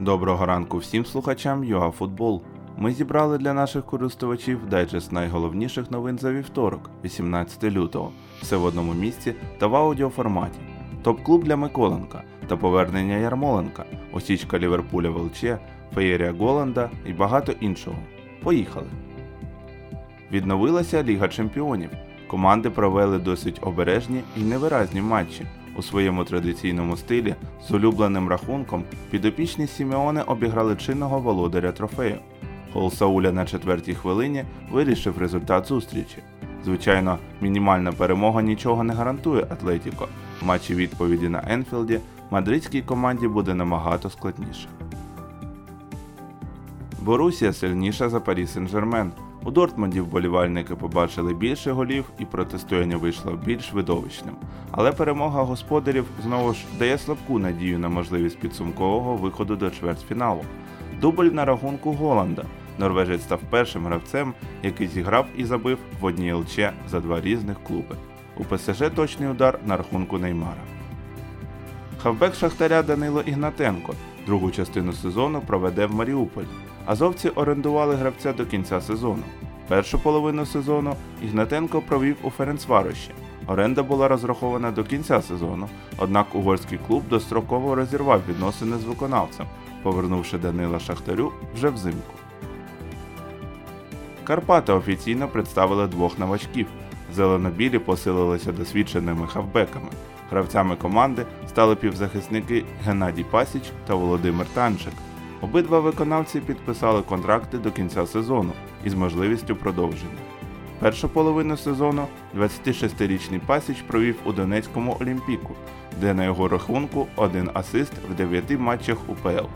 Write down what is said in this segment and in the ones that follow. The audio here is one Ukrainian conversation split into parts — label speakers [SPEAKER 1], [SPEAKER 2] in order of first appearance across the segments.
[SPEAKER 1] Доброго ранку всім слухачам ЮАФутбол. Ми зібрали для наших користувачів дайджест найголовніших новин за вівторок, 18 лютого, все в одному місці та в аудіоформаті. Топ-клуб для Миколенка та повернення Ярмоленка, осічка Ліверпуля в ЛЧ, феєрія Голланда і багато іншого. Поїхали! Відновилася Ліга Чемпіонів. Команди провели досить обережні і невиразні матчі. У своєму традиційному стилі з улюбленим рахунком підопічні Сімеоне обіграли чинного володаря трофею. Гол Сауля на четвертій хвилині вирішив результат зустрічі. Звичайно, мінімальна перемога нічого не гарантує Атлетіко. В матчі відповіді на Енфілді мадридській команді буде набагато складніше. Борусія сильніша за Парі Сен-Жермен. У Дортмунді вболівальники побачили більше голів і протистояння вийшло більш видовищним. Але перемога господарів знову ж дає слабку надію на можливість підсумкового виходу до чвертьфіналу. Дубль на рахунку Голланда. Норвежець став першим гравцем, який зіграв і забив в одній ЛЧ за два різних клуби. У ПСЖ точний удар на рахунку Неймара. Хавбек Шахтаря Данило Ігнатенко другу частину сезону проведе в Маріуполь. Азовці орендували гравця до кінця сезону. Першу половину сезону Ігнатенко провів у Ференцварощі. Оренда була розрахована до кінця сезону, однак угорський клуб достроково розірвав відносини з виконавцем, повернувши Данила Шахтарю вже взимку. Карпати офіційно представили двох новачків. Зеленобілі посилилися досвідченими хавбеками. Гравцями команди стали півзахисники Геннадій Пасіч та Володимир Танчик. Обидва виконавці підписали контракти до кінця сезону із можливістю продовження. Першу половину сезону 26-річний Пасіч провів у Донецькому Олімпіку, де на його рахунку один асист в 9 матчах УПЛ.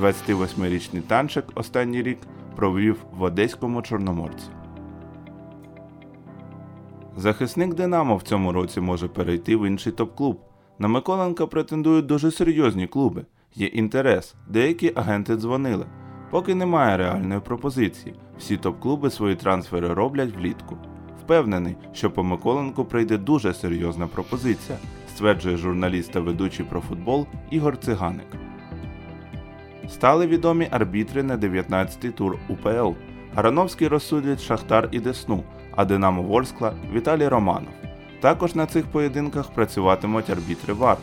[SPEAKER 1] 28-річний танчик останній рік провів в Одеському Чорноморці. Захисник Динамо в цьому році може перейти в інший топ-клуб. На Миколенка претендують дуже серйозні клуби. Є інтерес, деякі агенти дзвонили. Поки немає реальної пропозиції. Всі топ-клуби свої трансфери роблять влітку. Впевнений, що по Миколенку прийде дуже серйозна пропозиція, стверджує журналіст та ведучий про футбол Ігор Циганик. Стали відомі арбітри на 19-й тур УПЛ. Грановський розсудять Шахтар і Десну, а Динамо Ворскла Віталій Романов. Також на цих поєдинках працюватимуть арбітри ВАР.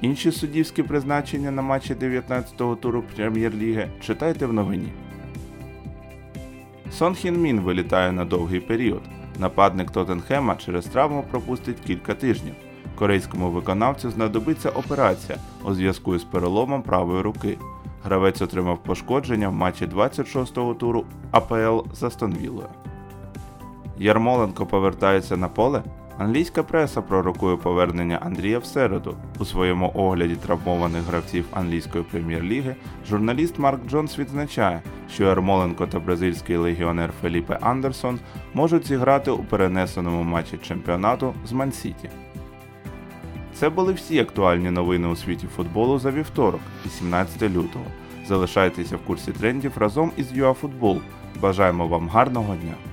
[SPEAKER 1] Інші суддівські призначення на матчі 19-го туру Прем'єр-ліги читайте в новині. Сон Хін Мін вилітає на довгий період. Нападник Тоттенхема через травму пропустить кілька тижнів. Корейському виконавцю знадобиться операція у зв'язку з переломом правої руки. Гравець отримав пошкодження в матчі 26-го туру АПЛ за Стонвілою. Ярмоленко повертається на поле. Англійська преса пророкує повернення Андрія в середу. У своєму огляді травмованих гравців англійської прем'єр-ліги журналіст Марк Джонс відзначає, що Ярмоленко та бразильський легіонер Феліпе Андерсон можуть зіграти у перенесеному матчі чемпіонату з Мансіті. Це були всі актуальні новини у світі футболу за вівторок, 18 лютого. Залишайтеся в курсі трендів разом із ЮАФутбол. Бажаємо вам гарного дня!